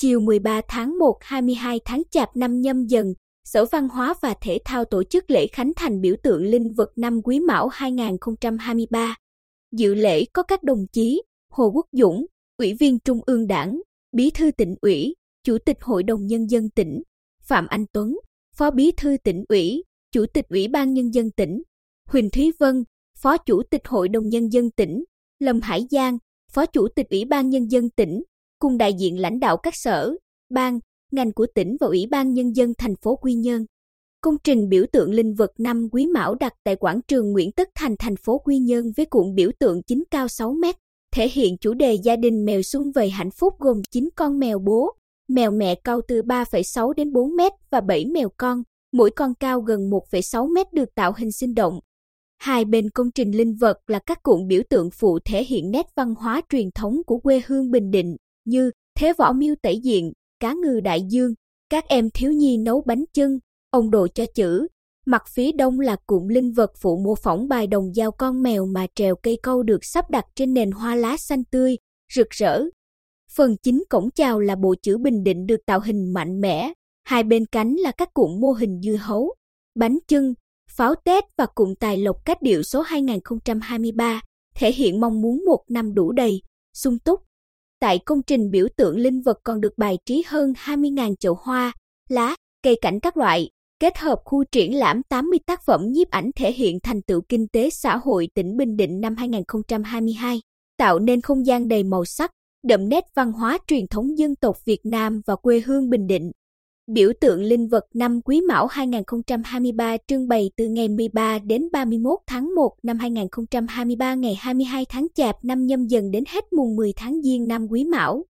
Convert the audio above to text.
chiều 13 tháng 1 22 tháng Chạp năm nhâm dần, Sở Văn hóa và Thể thao tổ chức lễ khánh thành biểu tượng linh vật năm Quý Mão 2023. Dự lễ có các đồng chí Hồ Quốc Dũng, Ủy viên Trung ương Đảng, Bí thư tỉnh ủy, Chủ tịch Hội đồng Nhân dân tỉnh, Phạm Anh Tuấn, Phó Bí thư tỉnh ủy, Chủ tịch Ủy ban Nhân dân tỉnh, Huỳnh Thúy Vân, Phó Chủ tịch Hội đồng Nhân dân tỉnh, Lâm Hải Giang, Phó Chủ tịch Ủy ban Nhân dân tỉnh, cùng đại diện lãnh đạo các sở, ban, ngành của tỉnh và Ủy ban Nhân dân thành phố Quy Nhơn. Công trình biểu tượng linh vật năm Quý Mão đặt tại quảng trường Nguyễn Tất Thành thành phố Quy Nhơn với cuộn biểu tượng chính cao 6 mét, thể hiện chủ đề gia đình mèo xuân về hạnh phúc gồm 9 con mèo bố, mèo mẹ cao từ 3,6 đến 4 mét và 7 mèo con, mỗi con cao gần 1,6 mét được tạo hình sinh động. Hai bên công trình linh vật là các cuộn biểu tượng phụ thể hiện nét văn hóa truyền thống của quê hương Bình Định như thế võ miêu tẩy diện, cá ngừ đại dương, các em thiếu nhi nấu bánh chưng, ông đồ cho chữ. Mặt phía đông là cụm linh vật phụ mô phỏng bài đồng dao con mèo mà trèo cây câu được sắp đặt trên nền hoa lá xanh tươi, rực rỡ. Phần chính cổng chào là bộ chữ Bình Định được tạo hình mạnh mẽ, hai bên cánh là các cụm mô hình dưa hấu, bánh chưng, pháo Tết và cụm tài lộc cách điệu số 2023, thể hiện mong muốn một năm đủ đầy, sung túc. Tại công trình biểu tượng linh vật còn được bài trí hơn 20.000 chậu hoa, lá, cây cảnh các loại, kết hợp khu triển lãm 80 tác phẩm nhiếp ảnh thể hiện thành tựu kinh tế xã hội tỉnh Bình Định năm 2022, tạo nên không gian đầy màu sắc, đậm nét văn hóa truyền thống dân tộc Việt Nam và quê hương Bình Định. Biểu tượng linh vật năm Quý Mão 2023 trưng bày từ ngày 13 đến 31 tháng 1 năm 2023 ngày 22 tháng Chạp năm nhâm dần đến hết mùng 10 tháng Giêng năm Quý Mão.